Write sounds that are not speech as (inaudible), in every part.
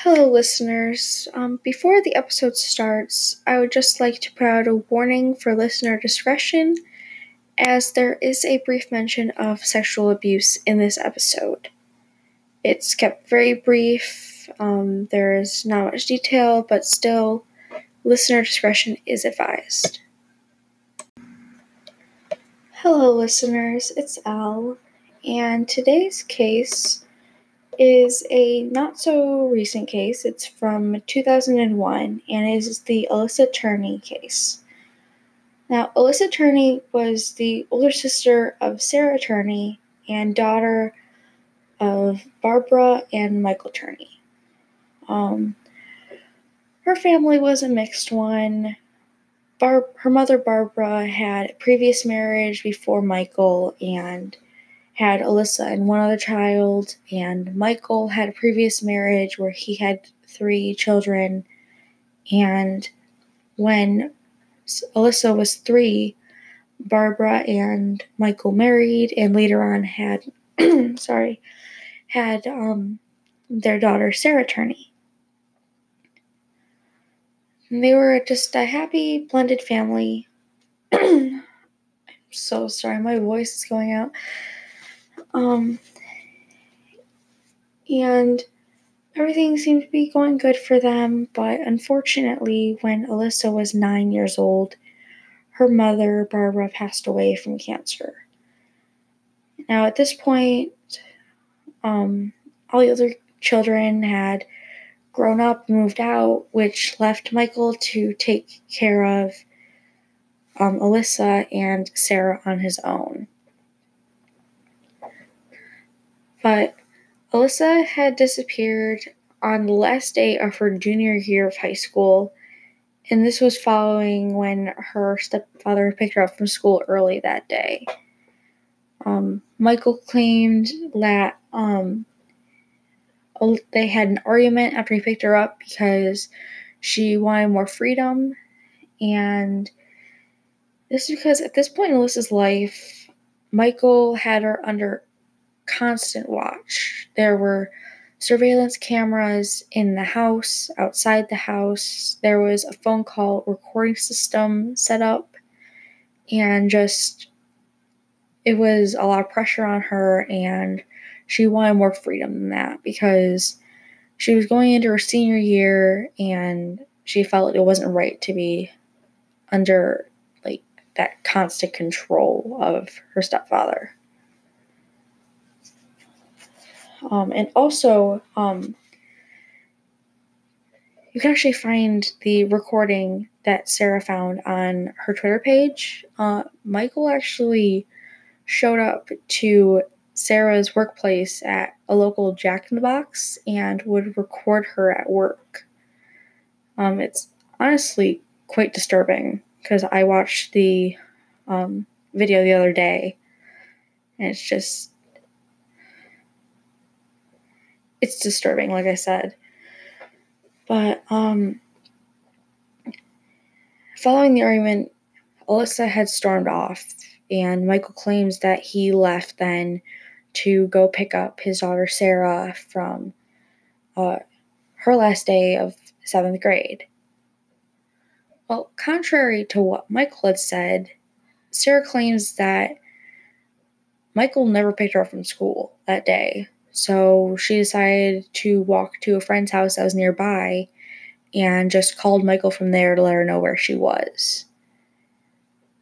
Hello, listeners. Um, before the episode starts, I would just like to put out a warning for listener discretion, as there is a brief mention of sexual abuse in this episode. It's kept very brief, um, there is not much detail, but still, listener discretion is advised. Hello, listeners. It's Al, and today's case is a not so recent case. It's from 2001 and is the Alissa Turney case. Now, Alissa Turney was the older sister of Sarah Turney and daughter of Barbara and Michael Turney. Um, her family was a mixed one. Bar- her mother, Barbara, had a previous marriage before Michael and had Alissa and one other child, and Michael had a previous marriage where he had three children. And when Alissa was three, Barbara and Michael married, and later on had, (clears throat) sorry, had um, their daughter Sarah Turney. And they were just a happy blended family. (clears throat) I'm so sorry, my voice is going out. Um, and everything seemed to be going good for them, but unfortunately, when Alissa was nine years old, her mother, Barbara, passed away from cancer. Now, at this point, um, all the other children had grown up, moved out, which left Michael to take care of um, Alissa and Sarah on his own. But Alissa had disappeared on the last day of her junior year of high school, and this was following when her stepfather picked her up from school early that day. Um, Michael claimed that um, they had an argument after he picked her up because she wanted more freedom, and this is because at this point in Alissa's life, Michael had her under constant watch. There were surveillance cameras in the house, outside the house. There was a phone call recording system set up, and just it was a lot of pressure on her, and she wanted more freedom than that because she was going into her senior year and she felt it wasn't right to be under like that constant control of her stepfather. Um, and also, um, you can actually find the recording that Sarah found on her Twitter page. Uh, Michael actually showed up to Sarah's workplace at a local Jack in the Box and would record her at work. Um, it's honestly quite disturbing because I watched the um, video the other day and it's just it's disturbing, like I said. But um, following the argument, Alissa had stormed off, and Michael claims that he left then to go pick up his daughter Sarah from uh, her last day of seventh grade. Well, contrary to what Michael had said, Sarah claims that Michael never picked her up from school that day. So she decided to walk to a friend's house that was nearby and just called Michael from there to let her know where she was.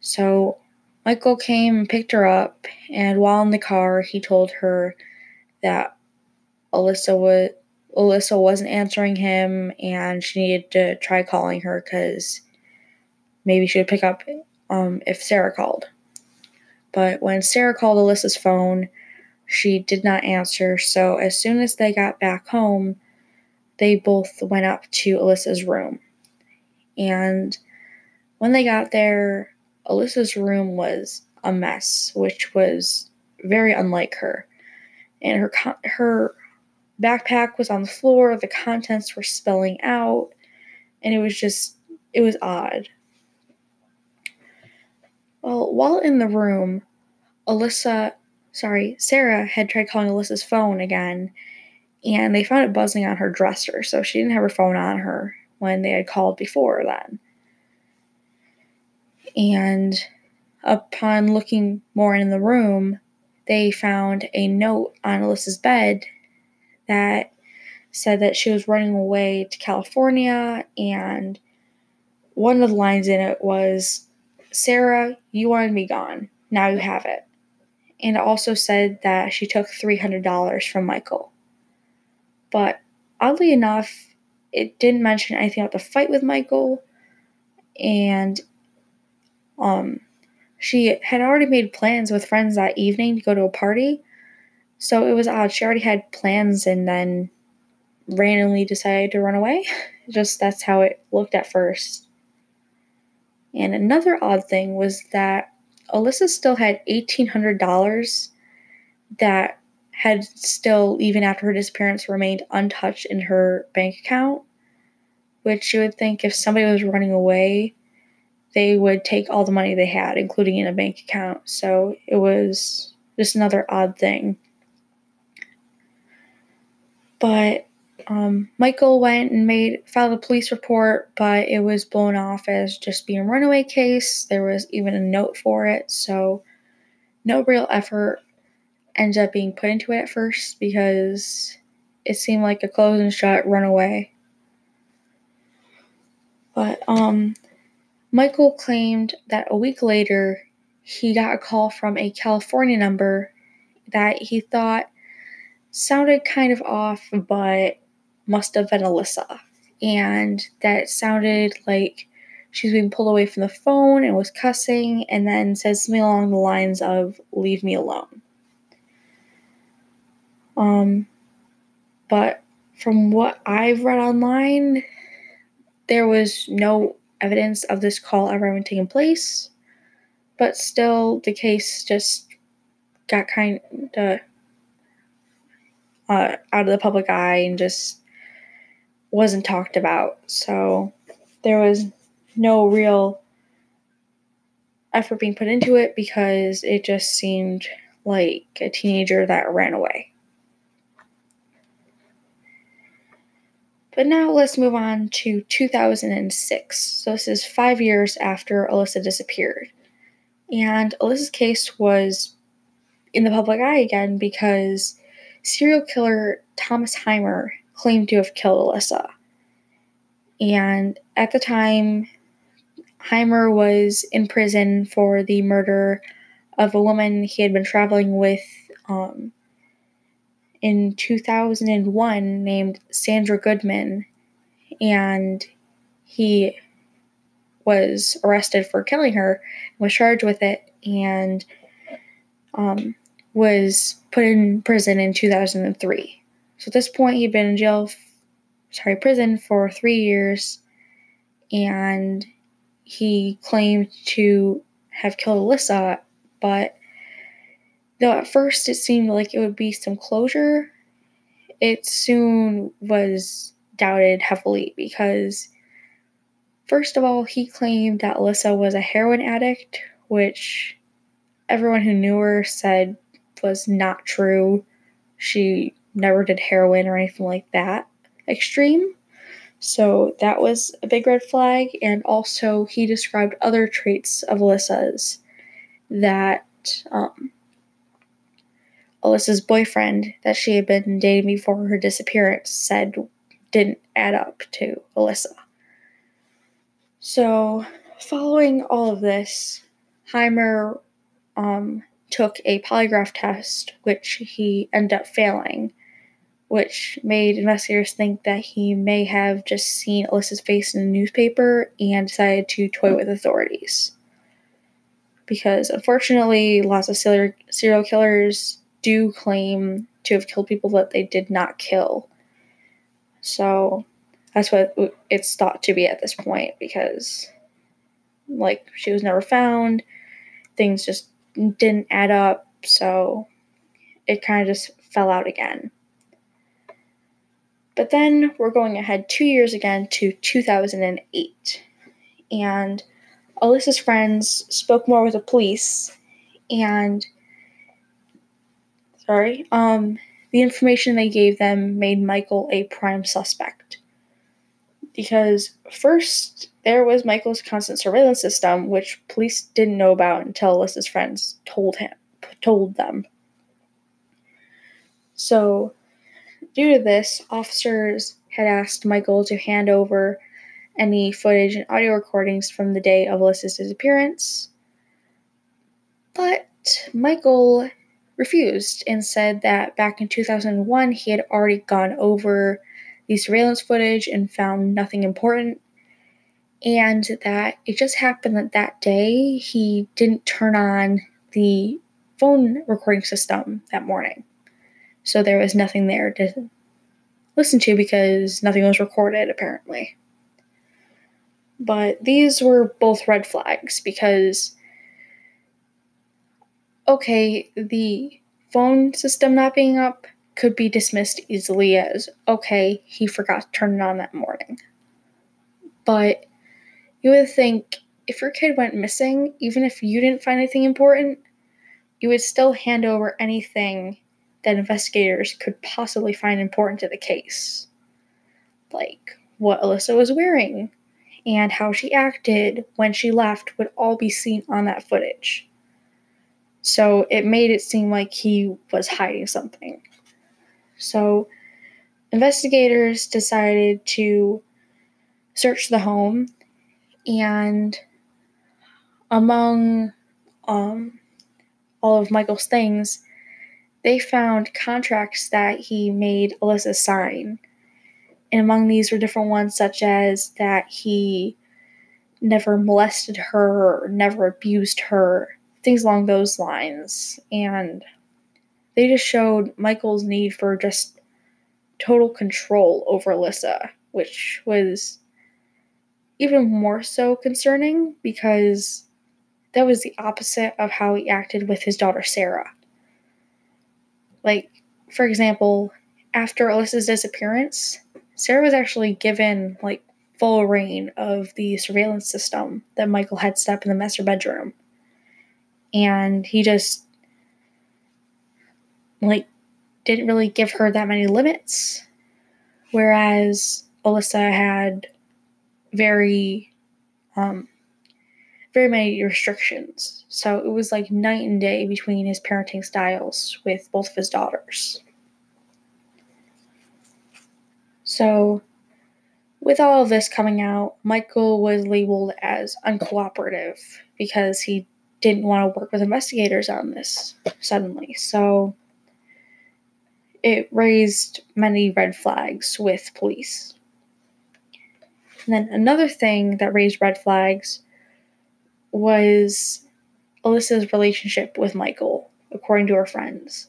So Michael came and picked her up, and while in the car, he told her that Alissa was Alissa wasn't answering him, and she needed to try calling her because maybe she would pick up um, if Sarah called. But when Sarah called Alissa's phone, she did not answer, so as soon as they got back home, they both went up to Alissa's room. And when they got there, Alissa's room was a mess, which was very unlike her. And her her backpack was on the floor, the contents were spilling out, and it was just it was odd. Well, while in the room, Alissa sorry, Sarah had tried calling Alissa's phone again, and they found it buzzing on her dresser, so she didn't have her phone on her when they had called before then. And upon looking more in the room, they found a note on Alissa's bed that said that she was running away to California, and one of the lines in it was, Sarah, you wanted me gone. Now you have it. And also said that she took $300 from Michael. But oddly enough, it didn't mention anything about the fight with Michael, and um, she had already made plans with friends that evening to go to a party. So it was odd. She already had plans and then randomly decided to run away. (laughs) Just that's how it looked at first. And another odd thing was that Alissa still had $1,800 that had still, even after her disappearance, remained untouched in her bank account. Which you would think if somebody was running away, they would take all the money they had, including in a bank account. So it was just another odd thing. But um, Michael went and made filed a police report, but it was blown off as just being a runaway case. There was even a note for it, so no real effort ended up being put into it at first because it seemed like a close and shut runaway. But um, Michael claimed that a week later he got a call from a California number that he thought sounded kind of off, but must have been Alissa. And that sounded like she's being pulled away from the phone and was cussing, and then says something along the lines of, Leave me alone. Um, but from what I've read online, there was no evidence of this call ever having taken place, but still, the case just got kind of uh, out of the public eye and just wasn't talked about. So there was no real effort being put into it because it just seemed like a teenager that ran away. But now let's move on to 2006. So this is five years after Alissa disappeared. And Alissa's case was in the public eye again because serial killer Thomas Heimer claimed to have killed Alissa. And at the time, Heimer was in prison for the murder of a woman he had been traveling with um, in 2001 named Sandra Goodman. And he was arrested for killing her, was charged with it, and um, was put in prison in 2003. So at this point, he'd been in jail, sorry, prison for three years, and he claimed to have killed Alissa, but though at first it seemed like it would be some closure, it soon was doubted heavily because, first of all, he claimed that Alissa was a heroin addict, which everyone who knew her said was not true. She never did heroin or anything like that extreme. So that was a big red flag. And also, he described other traits of Alissa's that um, Alissa's boyfriend, that she had been dating before her disappearance, said didn't add up to Alissa. So, following all of this, Heimer um, took a polygraph test, which he ended up failing, which made investigators think that he may have just seen Alissa's face in a newspaper and decided to toy with authorities. Because unfortunately, lots of serial killers do claim to have killed people that they did not kill. So that's what it's thought to be at this point because, like, she was never found. Things just didn't add up, so it kind of just fell out again. But then we're going ahead two years again to 2008. And Alissa's friends spoke more with the police and sorry, um, the information they gave them made Michael a prime suspect. Because first, there was Michael's constant surveillance system, which police didn't know about until Alissa's friends told him told them. So, due to this, officers had asked Michael to hand over any footage and audio recordings from the day of Alissa's disappearance. But Michael refused and said that back in 2001 he had already gone over the surveillance footage and found nothing important, and that it just happened that that day he didn't turn on the phone recording system that morning. So there was nothing there to listen to because nothing was recorded, apparently. But these were both red flags because, okay, the phone system not being up could be dismissed easily as, okay, he forgot to turn it on that morning. But you would think if your kid went missing, even if you didn't find anything important, you would still hand over anything that investigators could possibly find important to the case. Like what Alissa was wearing and how she acted when she left would all be seen on that footage. So it made it seem like he was hiding something. So investigators decided to search the home and among um, all of Michael's things, they found contracts that he made Alissa sign. And among these were different ones, such as that he never molested her, or never abused her, things along those lines. And they just showed Michael's need for just total control over Alissa, which was even more so concerning because that was the opposite of how he acted with his daughter Sarah. Like, for example, after Alissa's disappearance, Sarah was actually given like full reign of the surveillance system that Michael had set up in the master bedroom. And he just like didn't really give her that many limits. Whereas Alissa had very um very many restrictions. So it was like night and day between his parenting styles with both of his daughters. So, with all of this coming out, Michael was labeled as uncooperative because he didn't want to work with investigators on this suddenly. So, it raised many red flags with police. And then another thing that raised red flags was Alissa's relationship with Michael, according to her friends.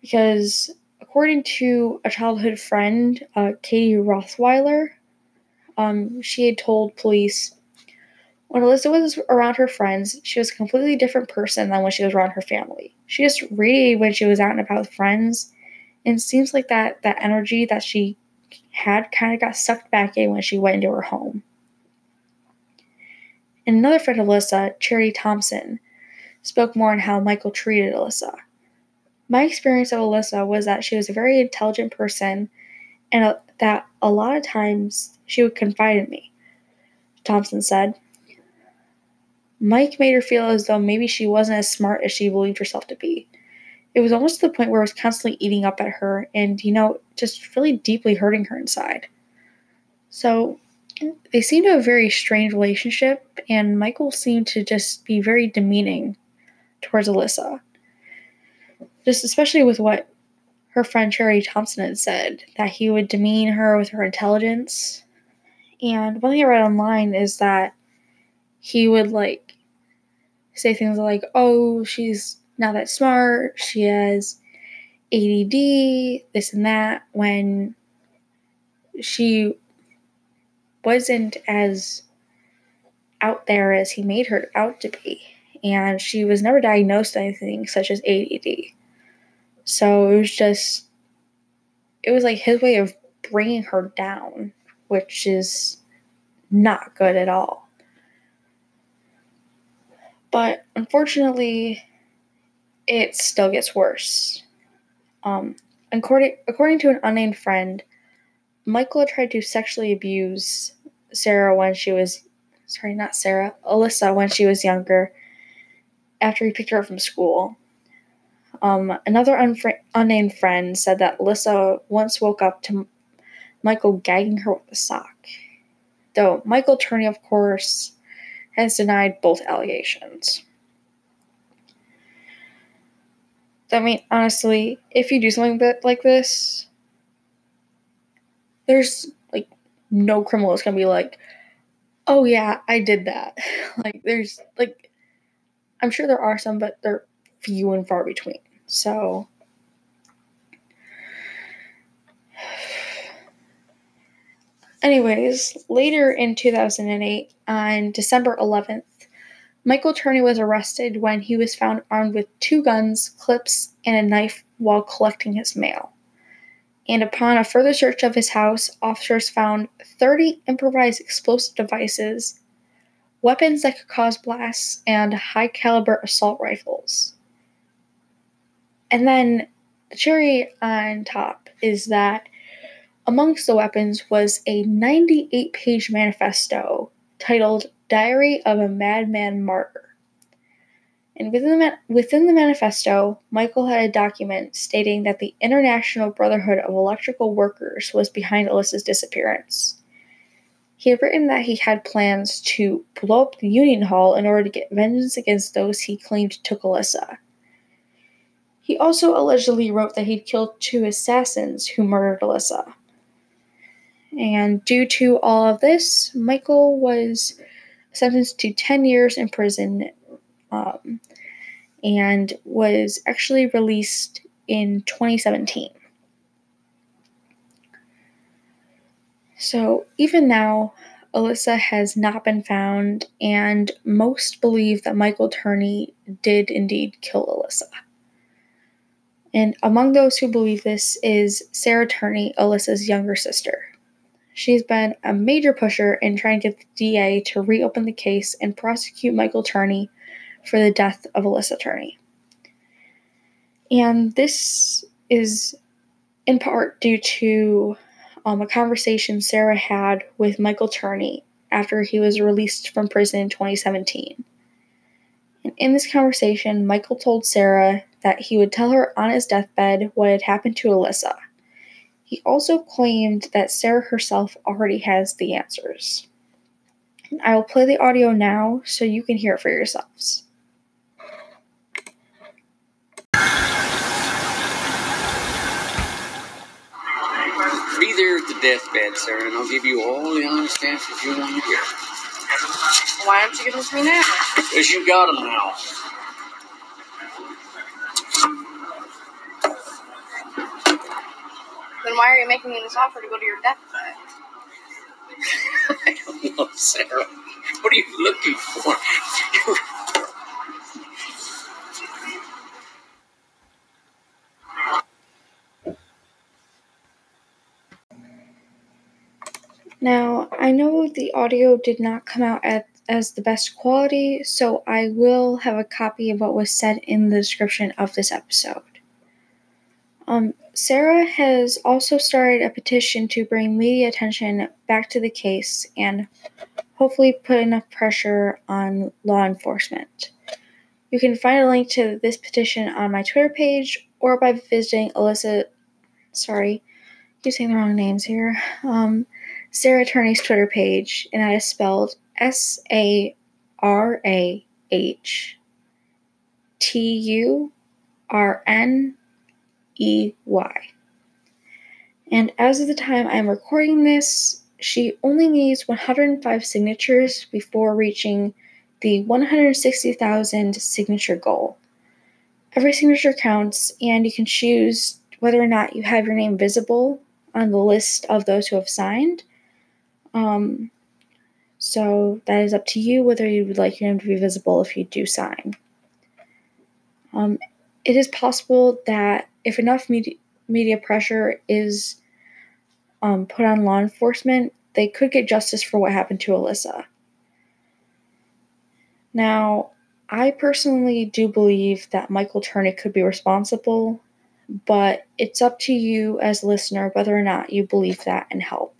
Because according to a childhood friend, uh, Katie Rothweiler, um, she had told police when Alissa was around her friends, she was a completely different person than when she was around her family. She just radiated when she was out and about with friends, and it seems like that that energy that she had kind of got sucked back in when she went into her home. And another friend of Alissa, Cherry Thompson, spoke more on how Michael treated Alissa. My experience of Alissa was that she was a very intelligent person and a, that a lot of times she would confide in me. Thompson said. Mike made her feel as though maybe she wasn't as smart as she believed herself to be. It was almost to the point where it was constantly eating up at her and, you know, just really deeply hurting her inside. So they seemed to have a very strained relationship, and Michael seemed to just be very demeaning towards Alissa. Just especially with what her friend Cherry Thompson had said, that he would demean her with her intelligence. And one thing I read online is that he would like say things like, oh, she's not that smart, she has ADD, this and that, when she wasn't as out there as he made her out to be. And she was never diagnosed with anything such as ADD. So it was just, it was like his way of bringing her down, which is not good at all. But unfortunately, it still gets worse. Um, according, according to an unnamed friend, Michael tried to sexually abuse Sarah when she was, sorry, not Sarah, Alissa when she was younger after he picked her up from school. Um, another unfr- unnamed friend said that Alissa once woke up to Michael gagging her with a sock. Though Michael Turney, of course, has denied both allegations. I mean, honestly, if you do something like this, there's like no criminal is gonna be like, oh yeah, I did that. (laughs) like, there's like, I'm sure there are some, but they're few and far between. So, (sighs) anyways, later in 2008, on December 11th, Michael Turney was arrested when he was found armed with two guns, clips, and a knife while collecting his mail. And upon a further search of his house, officers found 30 improvised explosive devices, weapons that could cause blasts, and high caliber assault rifles. And then the cherry on top is that amongst the weapons was a 98 page manifesto titled Diary of a Madman Martyr. And within the, within the manifesto, Michael had a document stating that the International Brotherhood of Electrical Workers was behind Alissa's disappearance. He had written that he had plans to blow up the Union Hall in order to get vengeance against those he claimed took Alissa. He also allegedly wrote that he'd killed two assassins who murdered Alissa. And due to all of this, Michael was sentenced to 10 years in prison um, and was actually released in 2017. So even now, Alissa has not been found, and most believe that Michael Turney did indeed kill Alissa. And among those who believe this is Sarah Turney, Alissa's younger sister. She's been a major pusher in trying to get the DA to reopen the case and prosecute Michael Turney for the death of Alissa Turney. And this is in part due to um, a conversation Sarah had with Michael Turney after he was released from prison in 2017. And in this conversation, Michael told Sarah that he would tell her on his deathbed what had happened to Alissa. He also claimed that Sarah herself already has the answers. I will play the audio now so you can hear it for yourselves. Be there at the deathbed, Sarah, and I'll give you all the honest answers you want to hear. Why don't you give them to me now? Because you got them now. Then why are you making me this offer to go to your deathbed? (laughs) I don't know, Sarah. What are you looking for? Now, The audio did not come out at, as the best quality, so I will have a copy of what was said in the description of this episode. Um, Sarah has also started a petition to bring media attention back to the case and hopefully put enough pressure on law enforcement. You can find a link to this petition on my Twitter page or by visiting Alissa. Sorry, I'm saying the wrong names here. Um, Sarah Turney's Twitter page, and that is spelled S A R A H T U R N E Y. And as of the time I'm recording this, she only needs 105 signatures before reaching the 160,000 signature goal. Every signature counts, and you can choose whether or not you have your name visible on the list of those who have signed um, so that is up to you whether you would like your name to be visible if you do sign. Um, it is possible that if enough media, media pressure is um, put on law enforcement, they could get justice for what happened to Alissa. Now, I personally do believe that Michael Turney could be responsible, but it's up to you as a listener whether or not you believe that and help.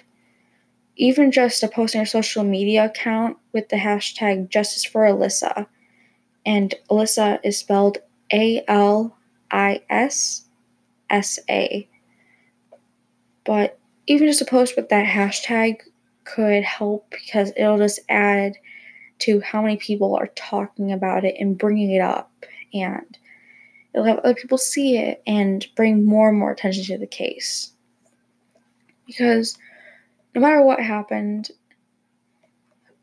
Even just a post on your social media account with the hashtag Justice for Alissa, and Alissa is spelled A L I S S A. But even just a post with that hashtag could help because it'll just add to how many people are talking about it and bringing it up and it'll have other people see it and bring more and more attention to the case. Because no matter what happened,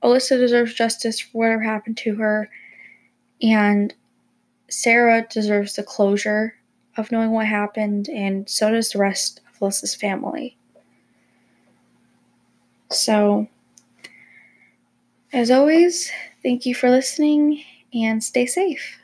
Alissa deserves justice for whatever happened to her, and Sarah deserves the closure of knowing what happened, and so does the rest of Alissa's family. So, as always, thank you for listening and stay safe.